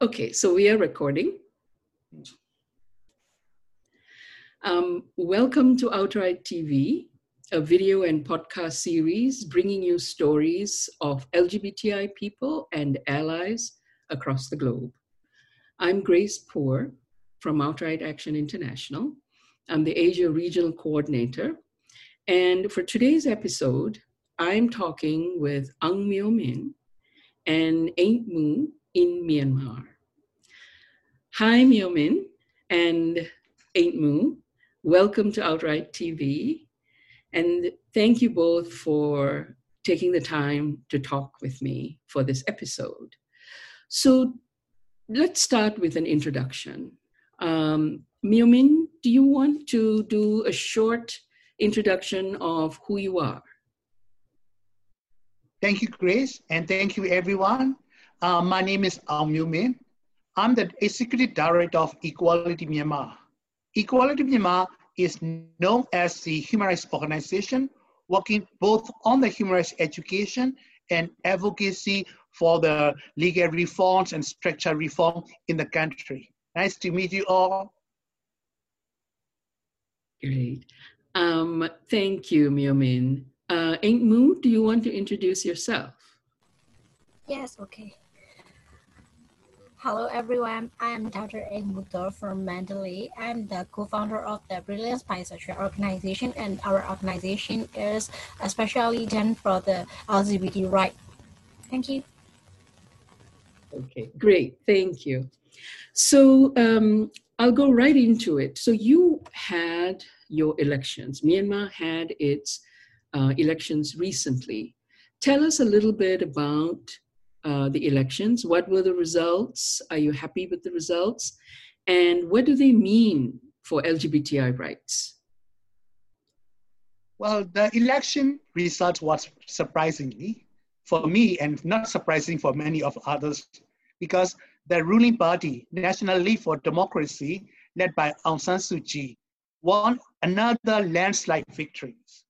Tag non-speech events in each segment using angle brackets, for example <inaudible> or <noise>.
Okay so we are recording. Um, welcome to Outright TV a video and podcast series bringing you stories of LGBTI people and allies across the globe. I'm Grace Poore from Outright Action International. I'm the Asia Regional Coordinator. And for today's episode I'm talking with Aung Myo Min and Aint Hmue in Myanmar. Hi, Myo Min and Aint Hmue. Welcome to Outright TV. And thank you both for taking the time to talk with me for this episode. So let's start with an introduction. Um, Myo Min, do you want to do a short introduction of who you are? Thank you, Grace, and thank you, everyone. Uh, my name is Myo Min. I'm the Executive Director of Equality Myanmar. Equality Myanmar is known as the human rights organization working both on the human rights education and advocacy for the legal reforms and structural reform in the country. Nice to meet you all. Great. Um, thank you, Myo Min. Uh, Mu, do you want to introduce yourself? Yes, okay. Hello everyone, I am Dr. Eng Mutor from Mandalay. I'm the co-founder of the Brilliant Brilliance Bisexual organization and our organization is especially done for the LGBT right. Thank you. Okay, great. Thank you. So um, I'll go right into it. So you had your elections. Myanmar had its uh, elections recently. Tell us a little bit about uh, the elections. What were the results? Are you happy with the results? And what do they mean for LGBTI rights? Well, the election result was surprisingly for me and not surprising for many of others because the ruling party, National League for Democracy, led by Aung San Suu Kyi, won another landslide victories.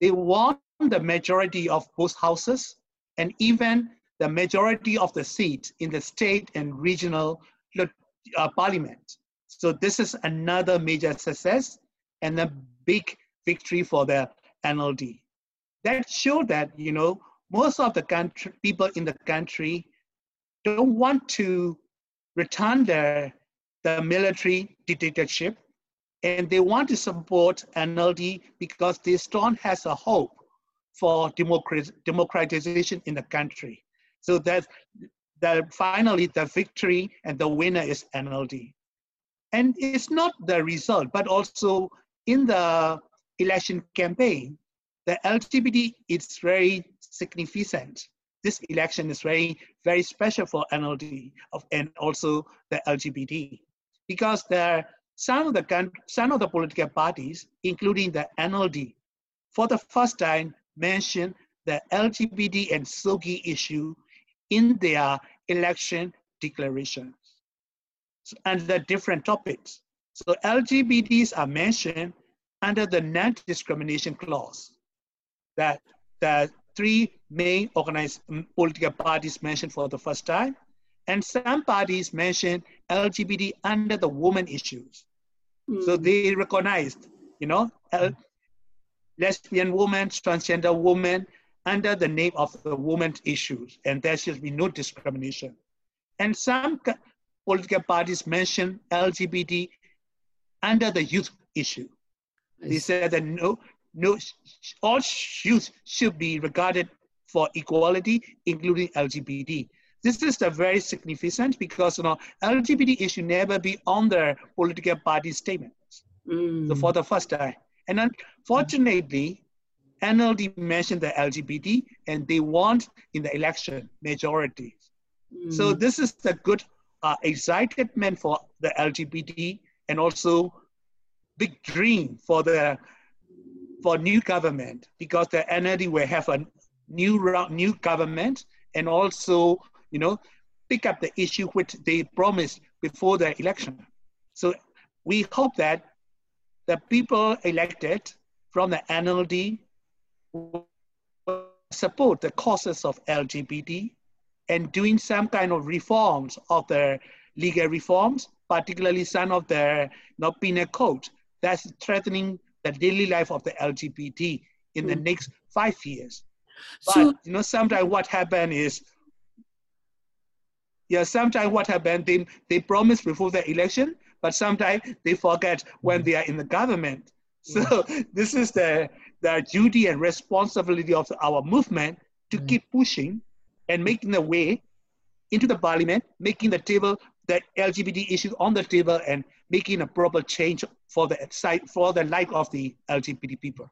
They won the majority of both houses and even the majority of the seats in the state and regional uh, parliament. So this is another major success and a big victory for the NLD. That showed that, you know, most of the country, people in the country don't want to return their, the military dictatorship and they want to support NLD because this strong has a hope for democratization in the country. So that, that finally the victory and the winner is NLD. And it's not the result, but also in the election campaign, the LGBT is very significant. This election is very, very special for NLD and also the LGBT because there some of the some of the political parties, including the NLD, for the first time mentioned the LGBT and SOGI issue in their election declarations and the different topics. So LGBTs are mentioned under the non-discrimination clause that the three main organized political parties mentioned for the first time, and some parties mentioned LGBT under the woman issues. Mm. So they recognized, you know, L- lesbian women, transgender women under the name of the women's issues, and there should be no discrimination. And some political parties mentioned LGBT under the youth issue. They said that no, no, all youth should be regarded for equality, including LGBT. This is the very significant because you know LGBT issue never be on the political party statements. Mm. So for the first time, and unfortunately, NLD mentioned the LGBT and they won in the election majority. Mm. So this is the good uh, excitement for the LGBT and also big dream for the for new government because the NLD will have a new new government and also you know pick up the issue which they promised before the election. So we hope that the people elected from the NLD will support the causes of LGBT and doing some kind of reforms of the legal reforms, particularly some of the you know, penal code that's threatening the daily life of the LGBT in mm. the next five years. But so, you know, sometimes what happened is, yeah, sometimes what happened, they, they promise before the election, but sometimes they forget when they are in the government. So mm. <laughs> this is the, the duty and responsibility of our movement to mm. keep pushing and making the way into the parliament, making the table, the LGBT issue on the table and making a proper change for the side, for the life of the LGBT people.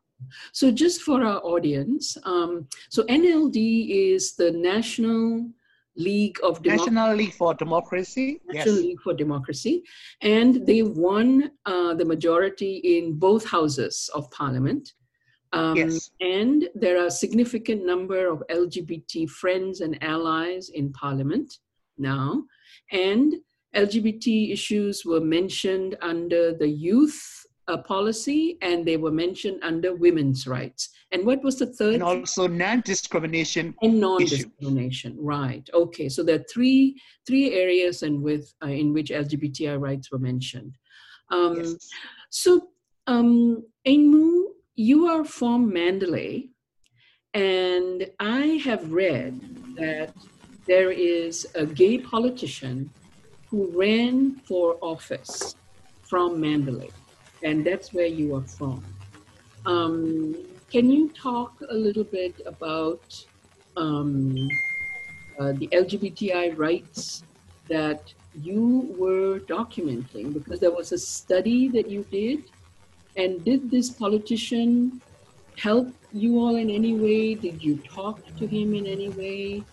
So just for our audience, um, so NLD is the National League of Democracy. National League for Democracy. National yes. League for Democracy. And they won uh, the majority in both houses of parliament. Um, yes. And there are a significant number of LGBT friends and allies in parliament now. And LGBT issues were mentioned under the youth uh, policy and they were mentioned under women's rights. And what was the third? And also non-discrimination. And non-discrimination, issue. right? Okay, so there are three three areas and with uh, in which LGBTI rights were mentioned. Um, yes. So, um, you are from Mandalay, and I have read that there is a gay politician who ran for office from Mandalay and that's where you are from. Um, can you talk a little bit about um, uh, the LGBTI rights that you were documenting? Because there was a study that you did, and did this politician help you all in any way? Did you talk to him in any way?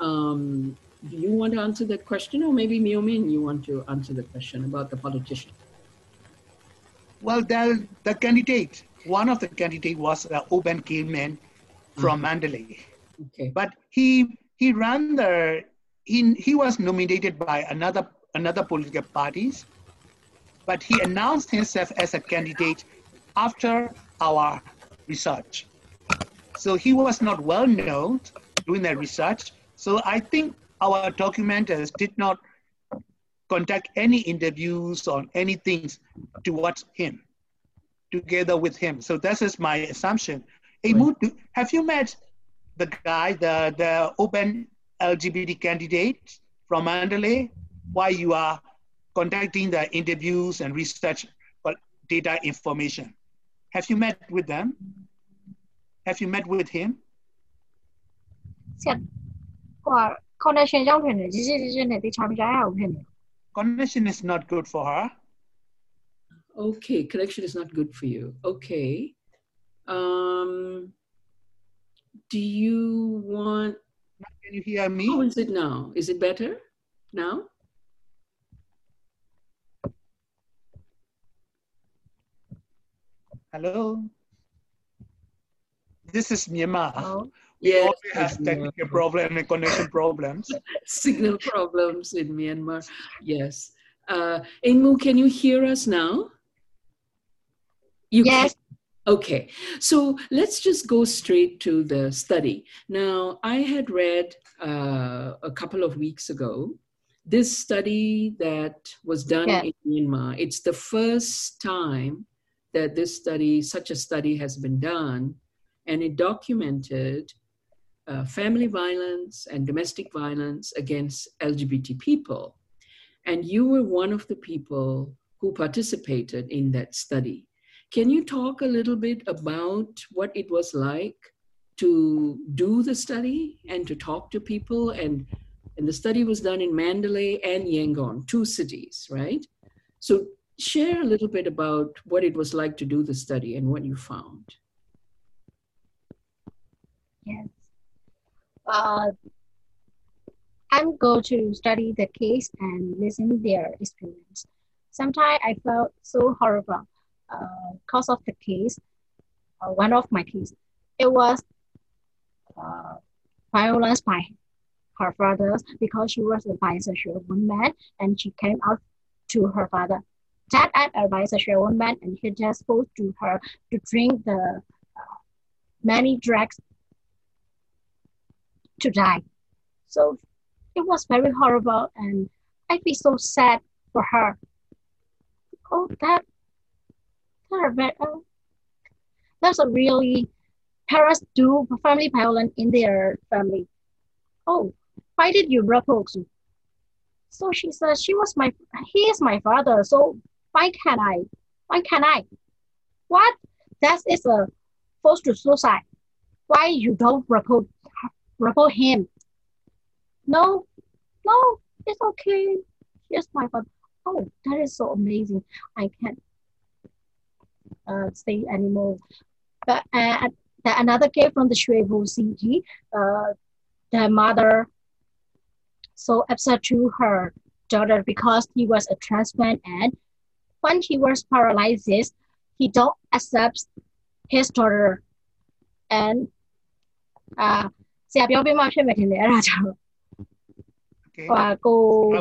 Um, do you want to answer that question, or maybe Myo Min, you want to answer the question about the politician? Well, the, the candidate, one of the candidate was uh, Oban Gilman from mm-hmm. Mandalay. Okay. But he he ran the he he was nominated by another another political parties, but he announced himself as a candidate after our research. So he was not well known doing the research. So I think our documenters did not conduct any interviews or anything towards him, together with him. So this is my assumption. Hey, right. Mood, have you met the guy, the, the open LGBT candidate from Mandalay? Why you are conducting the interviews and research data information? Have you met with them? Have you met with him? ဆက်ဟို connection ရောက်ဖြစ်နေကြီးကြီးကြီးနဲ့တခြားမကြားရဘူးဖြစ်နေ connection is not good for her. Okay, connection is not good for you. Okay. Um, do you want? Can you hear me? How is it now? Is it better now? Hello. This is Myanmar. Oh. Yes, we have technical problem and connection problems. <laughs> Signal problems in Myanmar. Yes. Uh, Aint Hmue, can you hear us now? You yes. Can? Okay, so let's just go straight to the study. Now, I had read uh, a couple of weeks ago this study that was done yeah. in Myanmar. It's the first time that this study, such a study, has been done, and it documented uh, family violence and domestic violence against LGBT people. And you were one of the people who participated in that study. Can you talk a little bit about what it was like to do the study and to talk to people? And, and the study was done in Mandalay and Yangon, two cities, right? So share a little bit about what it was like to do the study and what you found. Yes uh, I'm go to study the case and listen their experience. Sometimes I felt so horrible uh, because of the case. Uh, one of my case, it was uh, violence by her father because she was a bisexual woman and she came out to her father. That I'm a bisexual woman and he just forced to her to drink the uh, many drugs to die. So it was very horrible and I feel so sad for her. Oh, that, that uh, that's a really parents do family violence in their family. Oh, why did you report? So she says she was my he is my father. So why can't I? Why can't I? What? That is a forced to suicide. Why you don't report report him? No, no, it's okay. Here's my father. Oh, that is so amazing. I can't uh, say anymore. But uh, another case from the Shwebo city, uh, the mother so upset to her daughter because he was a transplant and when he was paralyzed, he don't accept his daughter and uh ဆရာပြောပေးမှဖြစ်မယ်ထင်တယ်အဲ့ဒါကြောင့်ဟိုကို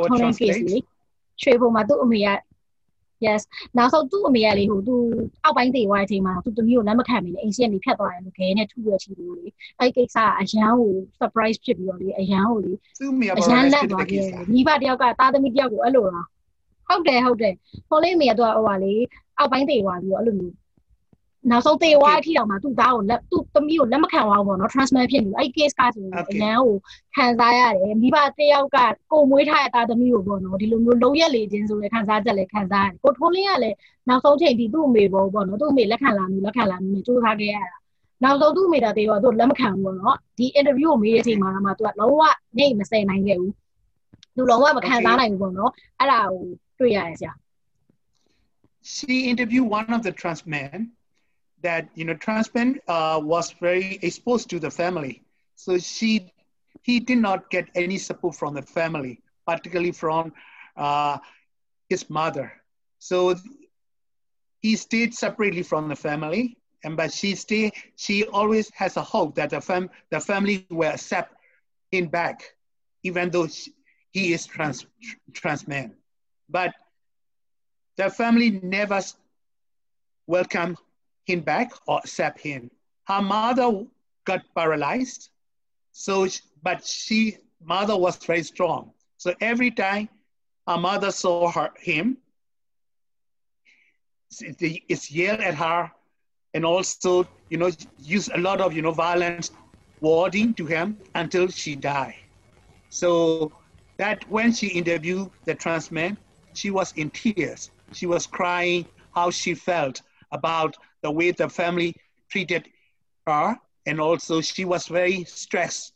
ထုံးနေ case လေရွှေဘုံမှာသူ့အမေက yes နောက်ဆုံးသူ့အမေကလေဟိုသူအောက်ပိုင်းတေသွားတဲ့အချိန်မှာသူတမီးကိုလက်မခံမိနေအိမ်စီကနေဖြတ်သွားတယ်လို့ခဲနဲ့ထူရချီလို့လေအဲ့ကိစ္စအရန်ကို surprise ဖြစ်ပြီးတော့လေအရန်ကိုလေသူ့အမေကအရန်လက်သွားတယ်မိဘတယောက်ကသားသမီးတယောက်ကိုအဲ့လိုလားဟုတ်တယ်ဟုတ်တယ်ဟိုလေးအမေကတော့ဟိုပါလေအောက်ပိုင်းတေသွားပြီးတော့အဲ့လိုမျိုး နောက်ဆုံးသေဝါအထိတောင်မှသူ့သားကိုလက်သူ့သမီးကိုလက်မခံသွားဘူးပေါ့နော် transplant ဖြစ်နေအဲ့ case ကဆိုရင်အရန်ကိုခံစားရတယ်မိဘတယောက်ကကိုမွေးထားတဲ့သားသမီးကိုပေါ့နော်ဒီလိုမျိုးလုံးရက်လေခြင်းဆိုလဲခံစားချက်လဲခံစားရတယ်ကိုထိုးလင်းကလည်းနောက်ဆုံးချိန်ဒီသူ့အမေပေါ့ပေါ့နော်သူ့အမေလက်ခံလာမျိုးလက်ခံလာမျိုးစူးစမ်းခဲ့ရတာနောက်ဆုံးသူ့အမေတာတေးတော့သူလက်မခံဘူးပေါ့နော်ဒီ interview ကိုမေးတဲ့အချိန်မှာမှသူကလုံးဝနေမစဲနိုင်ခဲ့ဘူးသူလုံးဝမခံစားနိုင်ဘူးပေါ့နော်အဲ့ဒါကိုတွေ့ရတယ်ဆရာ She interviewed one of the trans men that you know transplant uh, was very exposed to the family, so she he did not get any support from the family, particularly from uh, his mother. So he stayed separately from the family, and but she stay she always has a hope that the fam the family will accept him back, even though she, he is trans trans man. But the family never welcome him back or accept him. Her mother got paralyzed, so but she mother was very strong. So every time her mother saw her him, it's yelled at her, and also you know use a lot of you know violence wording to him until she died. So that when she interviewed the trans man, she was in tears. She was crying how she felt about the way the family treated her. And also she was very stressed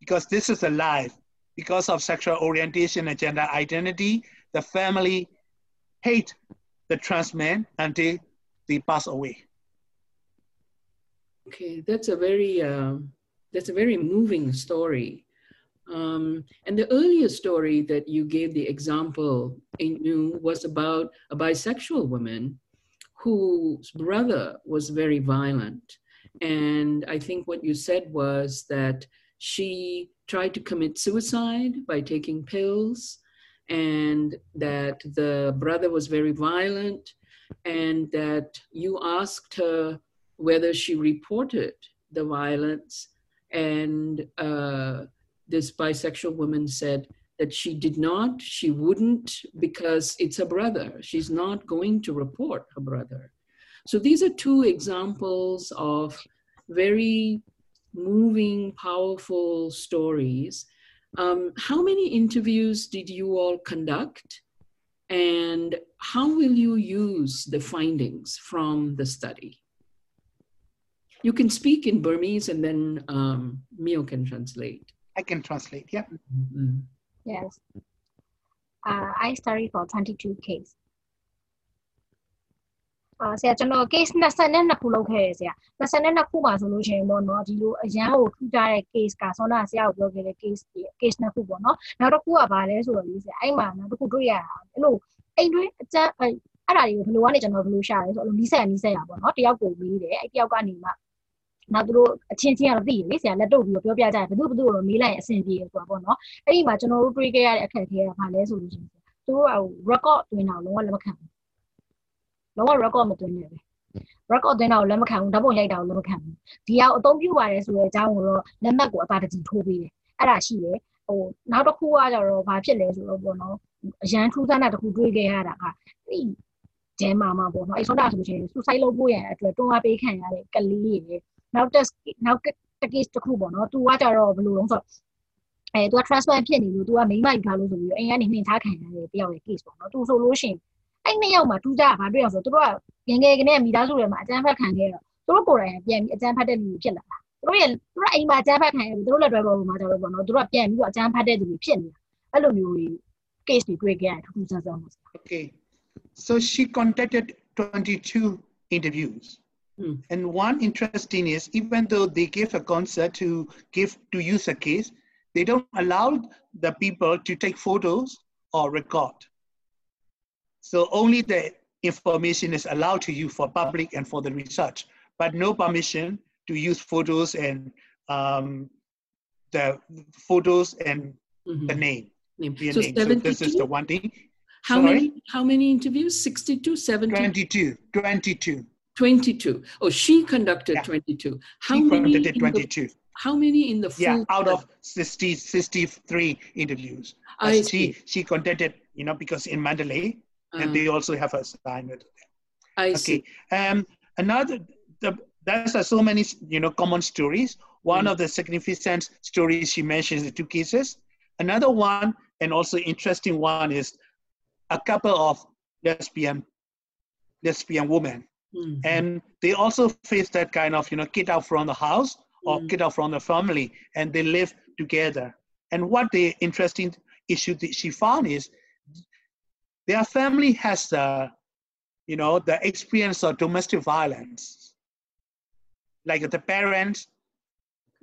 because this is a life. Because of sexual orientation and gender identity, the family hate the trans men until they pass away. Okay, that's a very uh, that's a very moving story. Um, and the earlier story that you gave the example in was about a bisexual woman whose brother was very violent. And I think what you said was that she tried to commit suicide by taking pills, and that the brother was very violent, and that you asked her whether she reported the violence. And uh, this bisexual woman said, that she did not, she wouldn't, because it's a brother. She's not going to report her brother. So these are two examples of very moving, powerful stories. Um, how many interviews did you all conduct? And how will you use the findings from the study? You can speak in Burmese and then um, Myo can translate. I can translate, yeah. Mm-hmm. Yes. Uh, I studied for 22 case. အာဆရာကျွန်တော် case 22ခုလောက်ခဲ့ရဆရာ22ခုပါဆိုလို့ရှိရင်ပေါ့နော်ဒီလိုအရန်ကိုထူးခြားတဲ့ case ကဆောနာဆရာကိုပြောခဲ့တဲ့ case case နှစ်ခုပေါ့နော်နောက်တစ်ခုကဘာလဲဆိုတော့လေးဆရာအဲ့မှာနောက်တစ်ခုတွေ့ရတာအဲ့လိုအိမ်တွင်းအကျအဲ့အဲ့ဒါတွေကိုဘယ်လိုကနေကျွန်တော်ဘယ်လိုရှာလဲဆိုတော့နီးစက်နီးစက်ရပေါ့နော်တယောက်ကိုမေးတယ်အဲ့တယောက်ကနေမှ နောက်သူတို့အချင်းချင်းကတော့သိရလေဆရာလက်တော့ပြီးတော့ပြောပြကြတယ်ဘယ်သူဘယ်သူတော့မေးလိုက်ရင်အဆင်ပြေဆိုတာပေါ့နော်အဲ့ဒီမှာကျွန်တော်တို့တွေးခဲ့ရတဲ့အခက်အခဲကဘာလဲဆိုလို့ရှိရင်သူတို့က record တွင်တာလုံးဝလက်မခံဘူးလုံးဝ record မတွင်နဲ့ပဲ record တွင်တာကိုလက်မခံဘူးဓာတ်ပုံရိုက်တာကိုလက်မခံဘူးဒီဟာကိုအသုံးပြုပါတယ်ဆိုတဲ့အကြောင်းကိုတော့လက်မှတ်ကိုအသာတကြီးထိုးပေးတယ်အဲ့ဒါရှိတယ်ဟဟိုနောက်တစ်ခုကကြတော့ဘာဖြစ်လဲဆိုတော့ပေါ့နော်အရန်ထူးဆန်းတာတစ်ခုတွေးခဲ့ရတာကအဲ့ဂျဲမာမှာပေါ့နော်အဲ့ဆောတာဆိုလို့ရှိရင် suicide လုပ်ဖို့ရန်အတွက်တွန်းအားပေးခံရတဲ့ကလေးတွေ နောက်တက်နောက် case တစ်ခုပေါ့နော်သူကကြတော့ဘယ်လိုလဲဆိုတော့အဲသူက transplant ဖြစ်နေလို့သူကမိမယူထားလို့ဆိုပြီးအိမ်ကနေနှင်ထားခံရတဲ့တယောက်ရဲ့ case ပေါ့နော်သူဆိုလို့ရှိရင်အဲ့နှစ်ယောက်မှာတူကြဘာတွေ့အောင်ဆိုတော့သူတို့ကငငယ်ကနေမိသားစုတွေမှာအကြမ်းဖက်ခံခဲ့တော့သူတို့ကိုယ်တိုင်ပြန်ပြီးအကြမ်းဖက်တဲ့လူတွေဖြစ်လာတာသူတို့ရဲ့သူတို့အိမ်မှာအကြမ်းဖက်ခံရတယ်သူတို့လက်တွဲပေါ်မှာကြတော့ပေါ့နော်သူတို့ကပြန်ပြီးတော့အကြမ်းဖက်တဲ့လူတွေဖြစ်နေတာအဲ့လိုမျိုးတွေ case တွေတွေ့ခဲ့ရတယ်ထူးထူးဆန်းဆန်းပါ Okay. So she conducted 22 interviews. Hmm. And one interesting is even though they gave a concert to give to use a case, they don't allow the people to take photos or record. So only the information is allowed to you for public and for the research, but no permission to use photos and um, the photos and Mhm. the name. Name. So name. So this is the one thing. How Sorry? many how many interviews? 62, 70, 22, 22. 22. Oh, she conducted Yeah. 22. How She many conducted in the, 22. how many in the full Yeah, out of 60, 63 interviews. I see. she, she conducted, you know, because in Mandalay, and Uh, they also have a assignment. I Okay. see. Um, another, the, there's uh, so many, you know, common stories. One Mm. of the significant stories she mentions the two cases. Another one, and also interesting one, is a couple of lesbian, lesbian women, Mhm. and they also face that kind of, you know, get out from the house or Mm. get out from the family, and they live together. And what the interesting issue that she found is their family has the, you know, the experience of domestic violence. Like the parents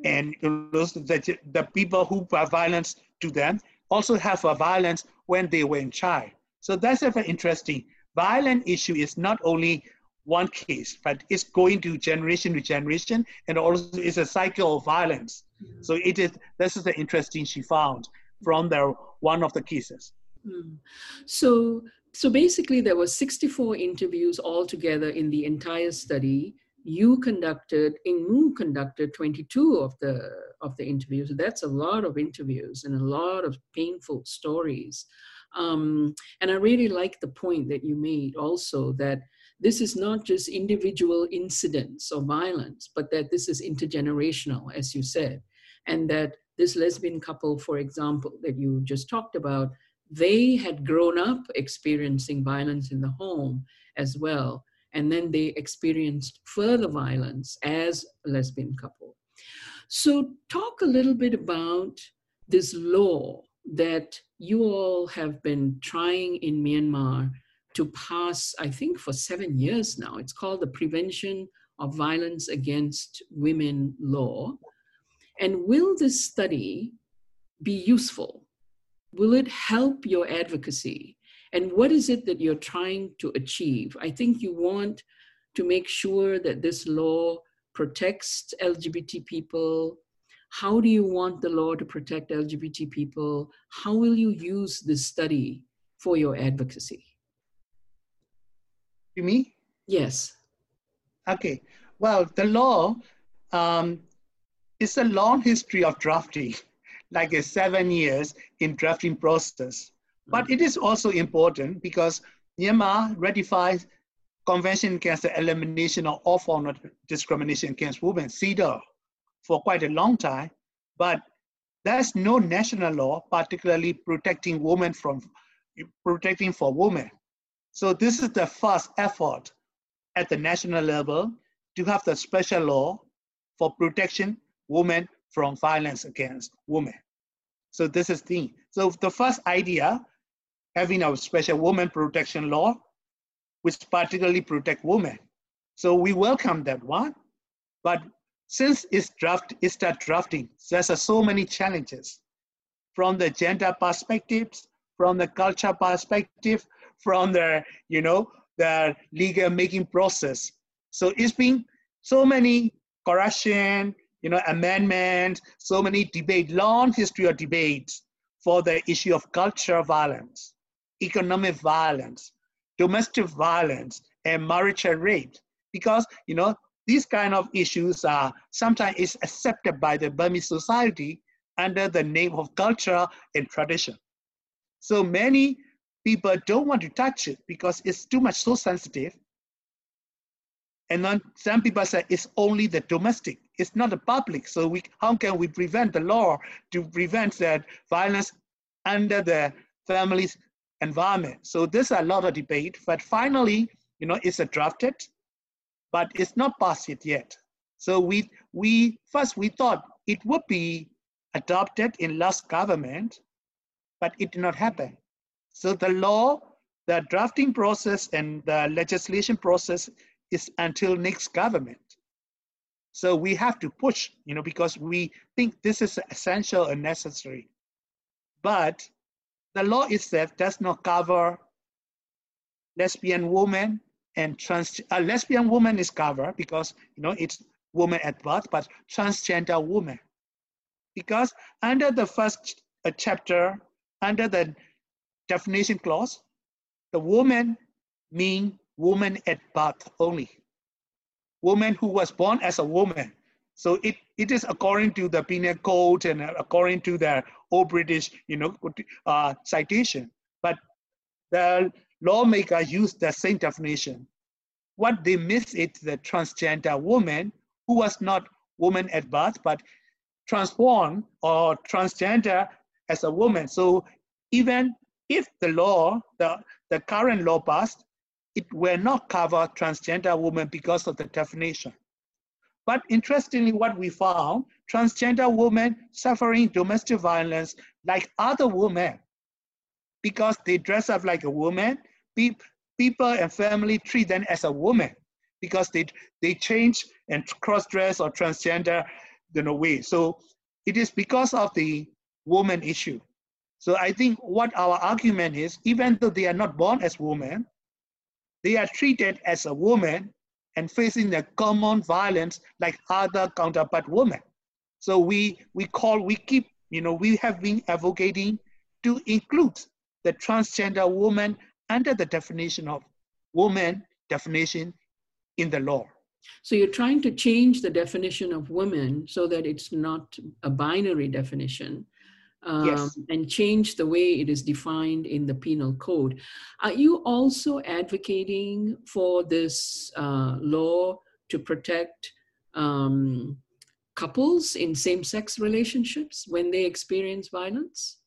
and the, the people who are violence to them also have a violence when they were in child. So that's a very interesting. Violent issue is not only one case, but it's going to generation to generation, and also it's a cycle of violence. So it is. This is the interesting she found from the one of the cases. Mm. So, so basically, there were 64 interviews altogether in the entire study. You conducted, Aint Hmue conducted 22 of the of the interviews. That's a lot of interviews and a lot of painful stories. Um, and I really like the point that you made also that this is not just individual incidents of violence, but that this is intergenerational, as you said, and that this lesbian couple, for example, that you just talked about, they had grown up experiencing violence in the home as well. And then they experienced further violence as a lesbian couple. So, talk a little bit about this law that you all have been trying in Myanmar to pass, I think, for seven years now. It's called the Prevention of Violence Against Women Law. And will this study be useful? Will it help your advocacy? And what is it that you're trying to achieve? I think you want to make sure that this law protects LGBT people. How do you want the law to protect LGBT people? How will you use this study for your advocacy? To me, Yes. Okay. Well, the law um, is a long history of drafting, like a seven years in drafting process. But it is also important because Myanmar ratified Convention Against the Elimination of All Forms of Discrimination Against Women, CEDAW, for quite a long time. But there's no national law particularly protecting women from protecting for women. So this is the first effort at the national level to have the special law for protection women from violence against women. So this is the so the first idea, having a special women protection law, which particularly protect women. So we welcome that one, but since it's draft, it start drafting, there's uh, so many challenges from the gender perspectives, from the culture perspective, from the you know the legal making process. So it's been so many correction, you know, amendments, so many debate, long history of debates for the issue of cultural violence, economic violence, domestic violence, and marital rape. Because, you know, these kind of issues are sometimes is accepted by the Burmese society, under the name of culture and tradition. So many people don't want to touch it because it's too much so sensitive. And then some people say it's only the domestic, it's not the public. So we, how can we prevent the law to prevent that violence under the family's environment? So there's a lot of debate, but finally, you know, it's drafted, but it's not passed yet. So we, we first we thought it would be adopted in last government, but it did not happen. So the law, the drafting process and the legislation process is until next government. So we have to push, you know, because we think this is essential and necessary. But the law itself does not cover lesbian women and trans, a lesbian woman is covered because, you know, it's woman at birth, but transgender woman. Because under the first uh, chapter, under the definition clause, the woman mean woman at birth only. Woman who was born as a woman. So it, it is according to the penal code and according to the old British, you know, uh, citation. But the lawmaker used the same definition. What they miss is the transgender woman who was not woman at birth, but transformed or transgender as a woman. So even if the law, the, the current law passed, it will not cover transgender women because of the definition. But interestingly, what we found, transgender women suffering domestic violence like other women, because they dress up like a woman, people and family treat them as a woman because they, they change and cross-dress or transgender in a way. So it is because of the woman issue. So I think what our argument is, even though they are not born as women, they are treated as a woman and facing the common violence like other counterpart women. So we, we call, we keep, you know, we have been advocating to include the transgender woman under the definition of woman definition in the law. So you're trying to change the definition of women so that it's not a binary definition, um, yes. and change the way it is defined in the penal code. Are you also advocating for this uh, law to protect um, couples in same sex relationships when they experience violence?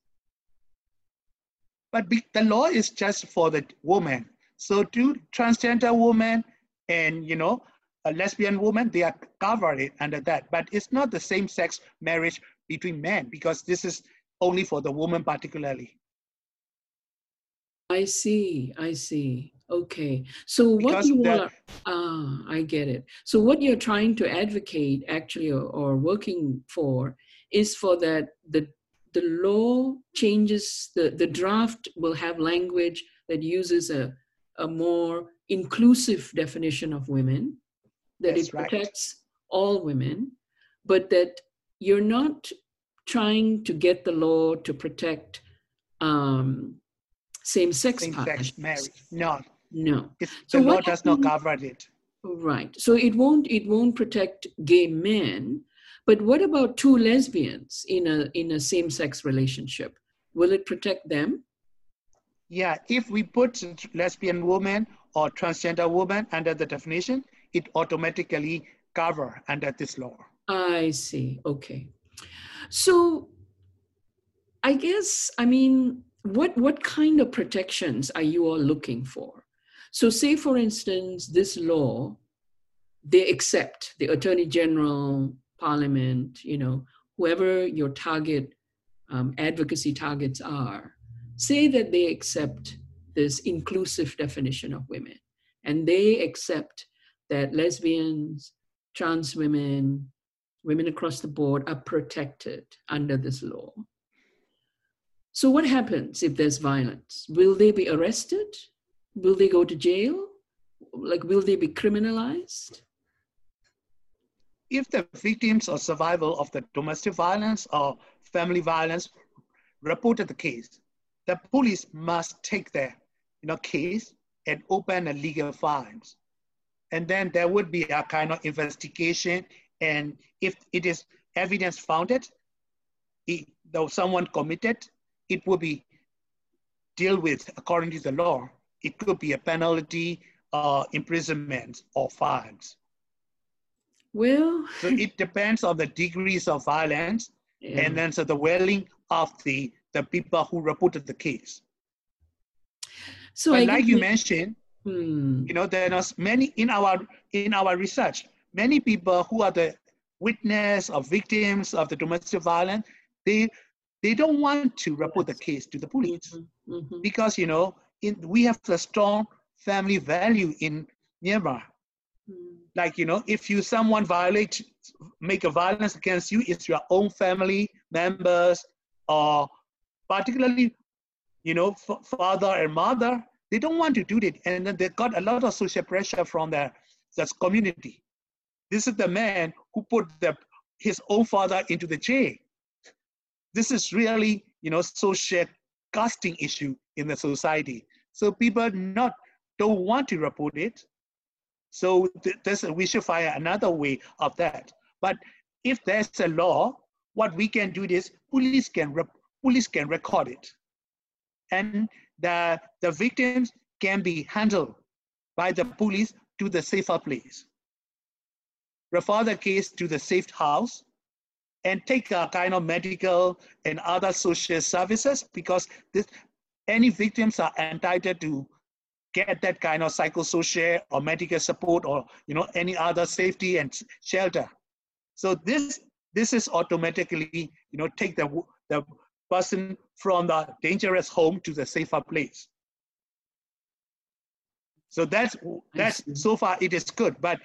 But the law is just for the woman. So, to transgender women and you know a lesbian woman, they are covered under that. But it's not the same sex marriage between men because this is only for the woman particularly. I see, I see. Okay. So what you are, ah, I get it. So what you're trying to advocate actually or, or working for is for that the the law changes the, the draft will have language that uses a, a more inclusive definition of women, that That's it protects right. all women, but that you're not trying to get the law to protect um, same-sex same-sex marriage. No, no. It's, so the law does not cover it. Right. So it won't it won't protect gay men, but what about two lesbians in a in a same-sex relationship? Will it protect them? Yeah, if we put lesbian woman or transgender woman under the definition, it automatically cover under this law. I see. Okay. So I guess, I mean, what, what kind of protections are you all looking for? So say, for instance, this law, they accept the Attorney General, Parliament, you know, whoever your target um, advocacy targets are, say that they accept this inclusive definition of women and they accept that lesbians, trans women, women across the board are protected under this law. So, what happens if there's violence? Will they be arrested? Will they go to jail? Like, will they be criminalized? If the victims or survival of the domestic violence or family violence reported the case, the police must take their you know, case and open a legal files. And then there would be a kind of investigation and if it is evidence founded, it, though someone committed, it will be dealt with according to the law. It could be a penalty, uh, imprisonment, or fines. Well, so <laughs> it depends on the degrees of violence, yeah. and then so the willing of the the people who reported the case. So like you mentioned, hmm. you know, there are many in our in our research, many people who are the witness or victims of the domestic violence, they they don't want to report the case to the police mm-hmm. Mm-hmm. because you know in, we have a strong family value in Myanmar. Mm. Like you know, if you someone violate, make a violence against you, it's your own family members or particularly, you know, f- father and mother. They don't want to do it, and then they got a lot of social pressure from their, their community. This is the man who put the, his own father into the jail. This is really, you know, social casting issue in the society. So people not don't want to report it. So th- we should find another way of that. But if there's a law, what we can do is police can police can record it, and the the victims can be handled by the police to the safer place refer the case to the safe house and take a kind of medical and other social services because this, any victims are entitled to get that kind of psychosocial or medical support or you know any other safety and shelter. So this this is automatically you know take the the person from the dangerous home to the safer place. So that's that's so far it is good, but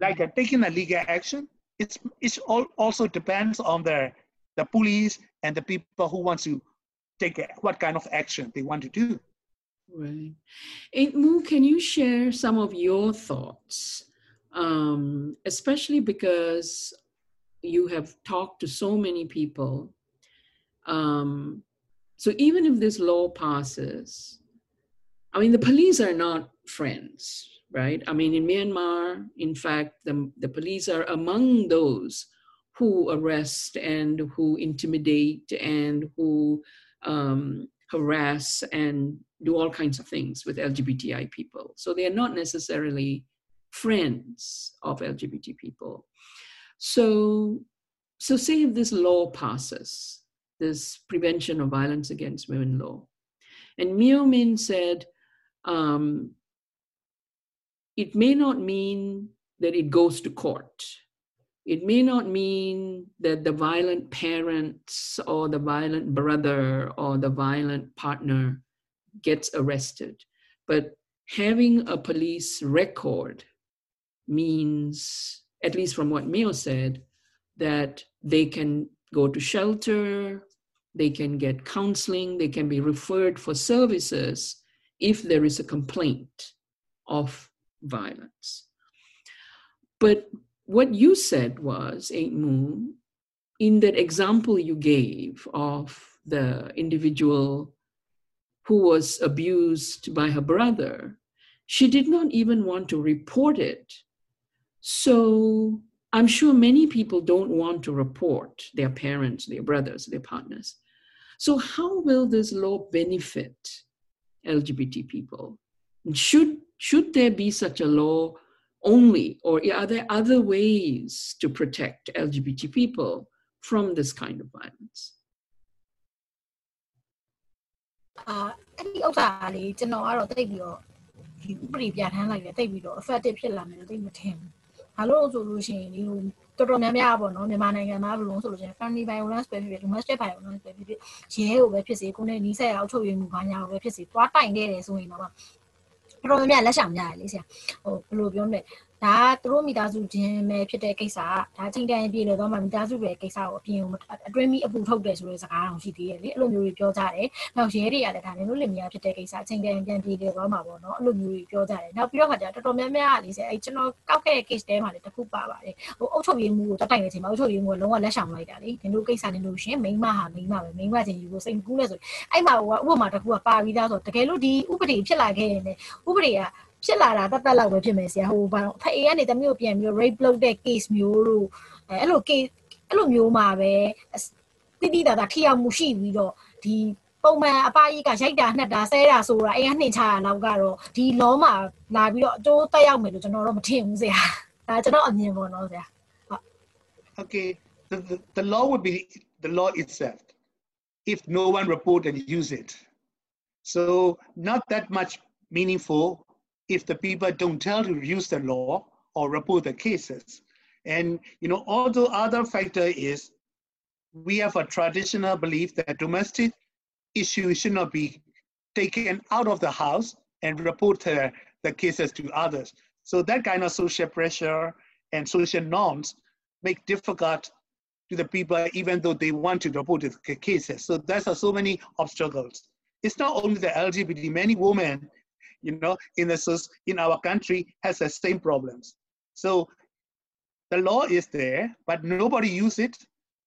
like uh, taking a legal action, it's, it's all, also depends on the, the police and the people who want to take a, what kind of action they want to do. Right. And Mu, can you share some of your thoughts, um, especially because you have talked to so many people. Um, so even if this law passes, I mean, the police are not friends, right? I mean, in Myanmar, in fact, the, the police are among those who arrest and who intimidate and who um, harass and do all kinds of things with LGBTI people. So they are not necessarily friends of LGBT people. So, so say if this law passes, this Prevention of Violence Against Women law, and Myo Min said, um, it may not mean that it goes to court. It may not mean that the violent parents or the violent brother or the violent partner gets arrested. But having a police record means, at least from what Myo said, that they can go to shelter, they can get counseling, they can be referred for services if there is a complaint of violence. But what you said was, Aint Hmue, in that example you gave of the individual who was abused by her brother, she did not even want to report it. So I'm sure many people don't want to report their parents, their brothers, their partners. So, how will this law benefit LGBT people? Should should there be such a law only, or are there other ways to protect LGBT people from this kind of violence? အာအဲ့ဒီဥစ္စာလေးကျွန်တော်ကတော့တိတ်ပြီးတော့ဒီဥပဒေပြဋ္ဌာန်းလိုက်တယ်တိတ်ပြီးတော့ effective ဖြစ်လာမယ်လို့တိတ်မထင်ဘူး။ဘာလို့ဆိုလို့ရှိရင်ဒီလိုတော်တော်များများပေါ့နော်မြန်မာနိုင်ငံမှာဘယ်လိုဆိုလို့ရှိရင် family violence ပဲဖြစ်ဖြစ် domestic violence ပဲဖြစ်ဖြစ်ရဲကိုပဲဖြစ်စေကိုယ်နဲ့နီးစပ်ရအောင်ချုပ်ရမှုဘာညာကိုပဲဖြစ်စေတွားတိုင်ခဲ့တယ်ဆိုရင်တော့ တော်တော်များများလက်ဆောင်ကြရတယ်လေဆရာဟိုဘယ်လိုပြောမလဲ ဒါကသူတို့မိသားစုချင်းပဲဖြစ်တဲ့ကိစ္စဒါချိန်တန်ပြေလို့တော့မှမိသားစုပဲကိစ္စကိုအပြင်အတွင်းမိအပူထုတ်တယ်ဆိုတဲ့စကားအောင်ရှိသေးတယ်လေအဲ့လိုမျိုးတွေပြောကြတယ်နောက်ရဲတွေကလည်းဒါလည်းလို့လင်မယားဖြစ်တဲ့ကိစ္စချိန်တန်ပြန်ပြေလို့တော့မှပေါ့နော်အဲ့လိုမျိုးတွေပြောကြတယ်နောက်ပြီးတော့ခါကျတော်တော်များများလေဆရာအဲ့ကျွန်တော်ကောက်ခဲ့တဲ့ case တဲမှာလည်းတစ်ခုပါပါတယ်ဟိုအုပ်ချုပ်ရေးမှုကိုတတ်တိုင်နေချိန်မှာအုပ်ချုပ်ရေးမှုကလုံးဝလက်ဆောင်လိုက်တာလေဒီလိုကိစ္စနေလို့ရှင်မိန်းမဟာမိန်းမပဲမိန်းမချင်းယူဖို့စိတ်ကူးလဲဆိုအဲ့မှာဟိုဥပမာတစ်ခုကပါပြီးသားဆိုတကယ်လို့ဒီဥပဒေဖြစ်လာခဲ့ရင်လည်းဥပဒေက ဖြစ်လာတာတတ်တတ်လောက်ပဲဖြစ်မယ်ဆရာဟိုဘာဖအေကနေတမျိုးပြန်ပြီး rape လုပ်တဲ့ case မျိုးတို့အဲအဲ့လို case အဲ့လိုမျိုးမှာပဲတ တိတိတသာထိရောက်မှုရှိပြီးတော့ဒီပုံမှန်အပကြီးကရိုက်တာနှက်တာဆဲတာဆိုတာအိမ်ကနှင်ချတာတော့ကတော့ဒီလောမှာလာပြီးတော့အကျိုးတက်ရောက်မယ်လို့ကျွန်တော်တော့မထင်ဘူးဆရာဒါကျွန်တော်အမြင်ပေါ့နော်ဆရာ Okay the, the, the law would be the law itself if no one report and use it so not that much meaningful if the people don't tell to use the law or report the cases and you know although other factor is we have a traditional belief that domestic issue should not be taken out of the house and report the, the cases to others. So that kind of social pressure and social norms make difficult to the people, even though they want to report the cases. So there's so many obstacles. It's not only the LGBT, many women, you know, in the in our country has the same problems. So the law is there, but nobody use it.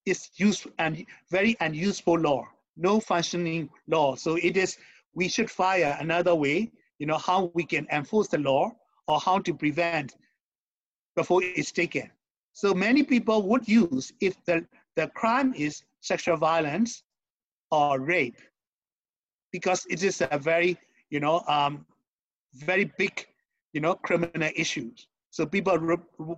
It's used and very unuseful law no functioning law. So it is, we should fire another way, you know, how we can enforce the law or how to prevent before it's taken. So many people would use if the, the crime is sexual violence or rape, because it is a very, you know, um, very big, you know, criminal issues. So people re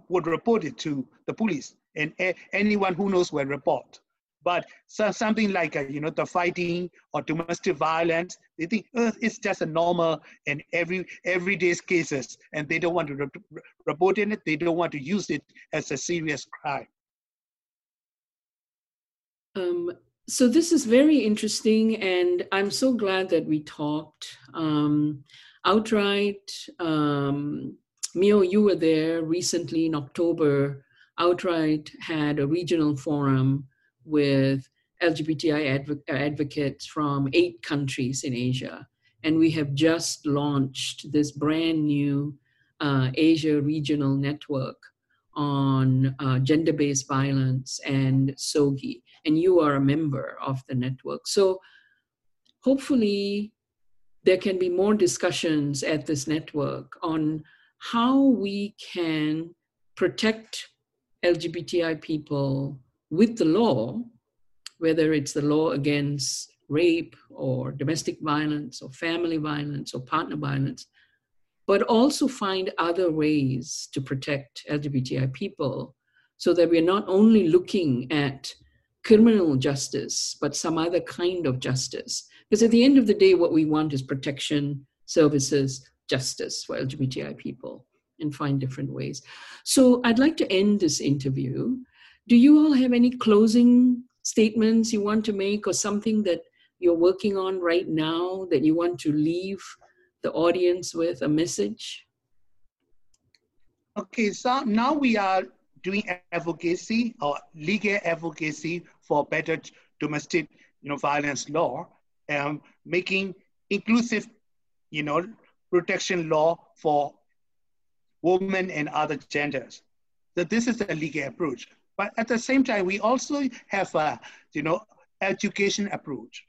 would report it to the police and anyone who knows will report. But so, something like, a, you know, the fighting or domestic violence, they think it's just a normal and every everyday cases, and they don't want to re report in it. They don't want to use it as a serious crime. Um, so this is very interesting, and I'm so glad that we talked. Um, outright, um, Myo, you were there recently in October. Outright had a regional forum with LGBTI adv- advocates from eight countries in Asia. And we have just launched this brand new uh, Asia regional network on uh, gender based violence and SOGI. And you are a member of the network. So hopefully, there can be more discussions at this network on how we can protect LGBTI people with the law, whether it's the law against rape or domestic violence or family violence or partner violence, but also find other ways to protect LGBTI people so that we're not only looking at criminal justice, but some other kind of justice. Because at the end of the day, what we want is protection, services, justice for LGBTI people and find different ways. So I'd like to end this interview do you all have any closing statements you want to make or something that you're working on right now that you want to leave the audience with a message? Okay, so now we are doing advocacy or legal advocacy for better domestic you know, violence law and making inclusive you know, protection law for women and other genders. So this is the legal approach. But at the same time, we also have a, you know, education approach,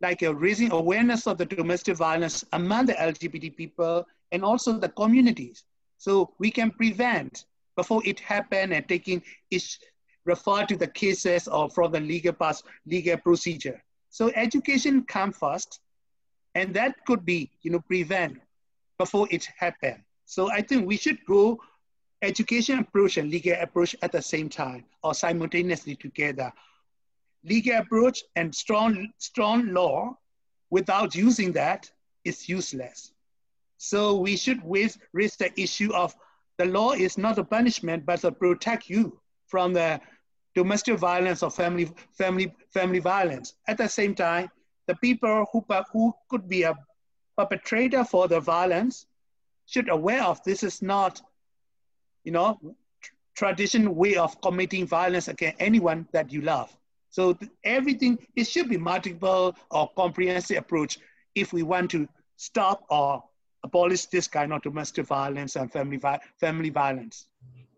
like a raising awareness of the domestic violence among the LGBT people and also the communities. So we can prevent before it happen and taking is refer to the cases or from the legal pass, legal procedure. So education come first, and that could be, you know, prevent before it happen. So I think we should go education approach and legal approach at the same time or simultaneously together. Legal approach and strong, strong law without using that is useless. So we should raise, raise the issue of the law is not a punishment, but to protect you from the domestic violence or family, family, family violence. At the same time, the people who, who could be a perpetrator for the violence should aware of this is not you know, traditional way of committing violence against anyone that you love. So everything, it should be multiple or comprehensive approach if we want to stop or abolish this kind of domestic violence and family, family violence.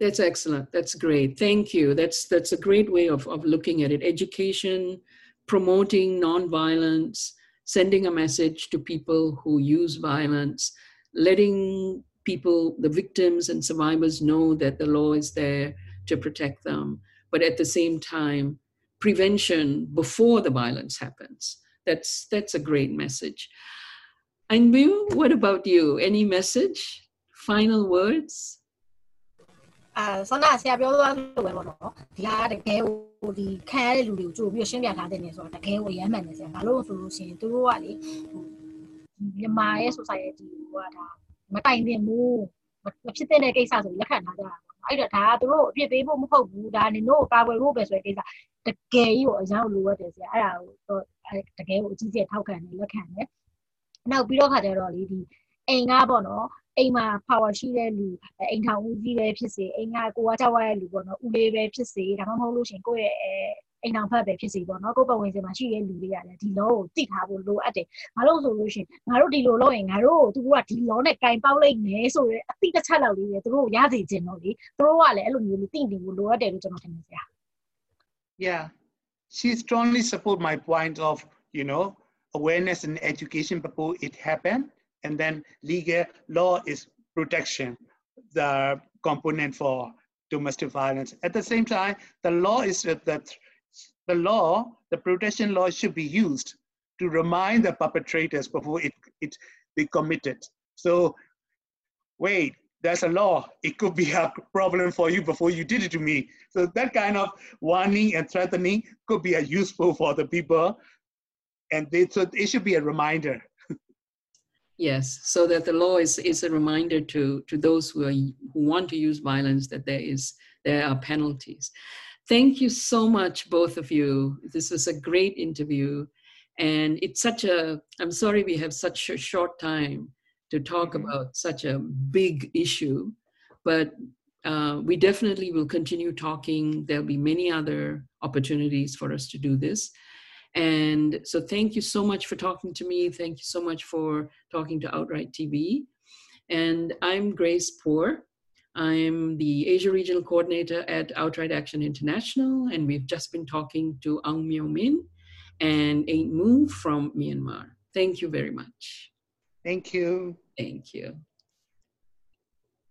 That's excellent. That's great. Thank you. That's, that's a great way of, of looking at it. Education, promoting nonviolence, sending a message to people who use violence, letting people, the victims and survivors know that the law is there to protect them, but at the same time, prevention before the violence happens. That's that's a great message. And Bill, what about you? Any message? Final words? အာဆောင်းနာဆရာပြောသွားလို့ပဲပေါ့နော်ဒီဟာတကယ်ဟိုဒီခံရတဲ့လူတွေကိုကြိုပြီးရှင်းပြထားတဲ့နေဆိုတော့တကယ်ကိုရမ်းမှန်နေဆရာဘာလို့ဆိုလို့ရှိရင်သူတို့ကလေဟိုမြန်မာရဲ့ society ကဒါမတိုင်ပင်ဘူးမဖြစ်တဲ့ကိစ္စဆိုလက်ခံထားကြတာပေါ့အဲ့တော့ဒါကသူတို့အပြစ်ပေးဖို့မဟုတ်ဘူးဒါနင်တို့ကာကွယ်ဖို့ပဲဆိုတဲ့ကိစ္စတကယ်ကြီးကိုအရင်လိုရတယ်ဆရာအဲ့ဒါကိုတကယ်ကိုအကြီးကျယ်ထောက်ခံတယ်လက်ခံတယ်နောက်ပြီးတော့ခါကျတော့လေဒီအိမ်ကပေါ့နော် အိမ်မှာ power ရှိတဲ့လူအိမ်ထောင်ဦးကြီးပဲဖြစ်စေအိမ်ကကိုကကြောက်ရတဲ့လူပေါ့နော်ဦးလေးပဲဖြစ်စေဒါမှမဟုတ်လို့ရှင်ကိုယ့်ရဲ့အိမ်ထောင်ဖက်ပဲဖြစ်စေပေါ့နော်ကိုယ့်ပတ်ဝန်းကျင်မှာရှိတဲ့လူတွေကလည်းဒီ law ကိုသိထားဖို့လိုအပ်တယ်။ဘာလို့ဆိုလို့ရှင်ငါတို့ဒီလိုလုပ်ရင်ငါတို့သူတို့ကဒီ law နဲ့ကင်ပေါက်လိုက်မယ်ဆိုရဲအတိတစ်ချက်လောက်လေးပဲသူတို့ရစေခြင်းတော့လေသူတို့ကလည်းအဲ့လိုမျိုးလေးသိနေဖို့လိုအပ်တယ်လို့ကျွန်တော်ထင်နေစရာ Yeah she strongly support my point of you know awareness and education before it happened and then legal law is protection, the component for domestic violence. At the same time, the law is that the law, the protection law should be used to remind the perpetrators before it, it be committed. So wait, there's a law. It could be a problem for you before you did it to me. So that kind of warning and threatening could be a useful for the people. And they, so it should be a reminder Yes, so that the law is, is a reminder to, to those who, are, who want to use violence that there is there are penalties. Thank you so much, both of you. This was a great interview, and it's such a. I'm sorry we have such a short time to talk mm-hmm. about such a big issue, but uh, we definitely will continue talking. There'll be many other opportunities for us to do this. And so thank you so much for talking to me. Thank you so much for talking to Outright TV. And I'm Grace Poore. I'm the Asia Regional Coordinator at Outright Action International, and we've just been talking to Aung Myo Min and Aint Hmue from Myanmar. Thank you very much. Thank you. Thank you.